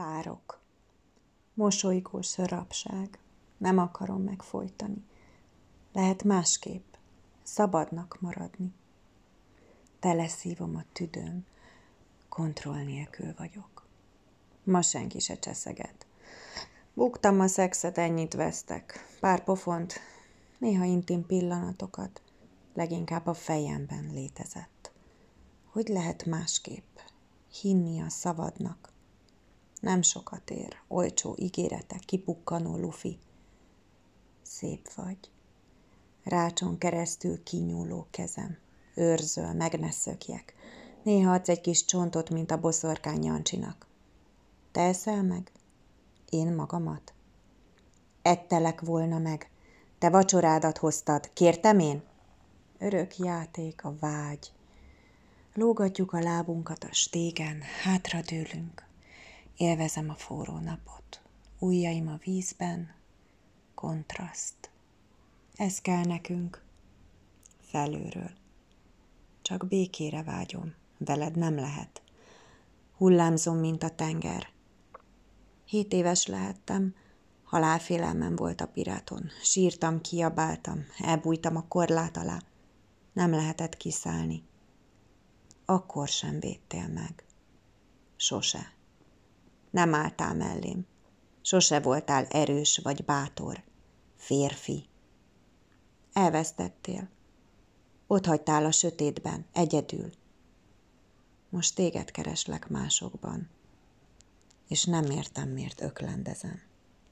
Párok. Mosolygós rabság. Nem akarom megfojtani. Lehet másképp. Szabadnak maradni. Teleszívom a tüdőm. Kontroll nélkül vagyok. Ma senki se cseszeget. Buktam a szexet, ennyit vesztek. Pár pofont, néha intim pillanatokat. Leginkább a fejemben létezett. Hogy lehet másképp? Hinni a szavadnak. Nem sokat ér, olcsó ígéretek, kipukkanó lufi. Szép vagy. Rácson keresztül kinyúló kezem. Őrzöl, meg ne szökjek. Néha adsz egy kis csontot, mint a boszorkány Jancsinak. Te eszel meg? Én magamat? Ettelek volna meg. Te vacsorádat hoztad. Kértem én? Örök játék a vágy. Lógatjuk a lábunkat a stégen, hátradőlünk. Élvezem a forró napot. Ujjaim a vízben, kontraszt. Ez kell nekünk. Felőről. Csak békére vágyom. Veled nem lehet. Hullámzom, mint a tenger. Hét éves lehettem, halálfélelmem volt a piráton. Sírtam, kiabáltam, elbújtam a korlát alá. Nem lehetett kiszállni. Akkor sem védtél meg. Sose. Nem álltál mellém. Sose voltál erős vagy bátor. Férfi. Elvesztettél. Ott hagytál a sötétben, egyedül. Most téged kereslek másokban, és nem értem, miért öklendezem.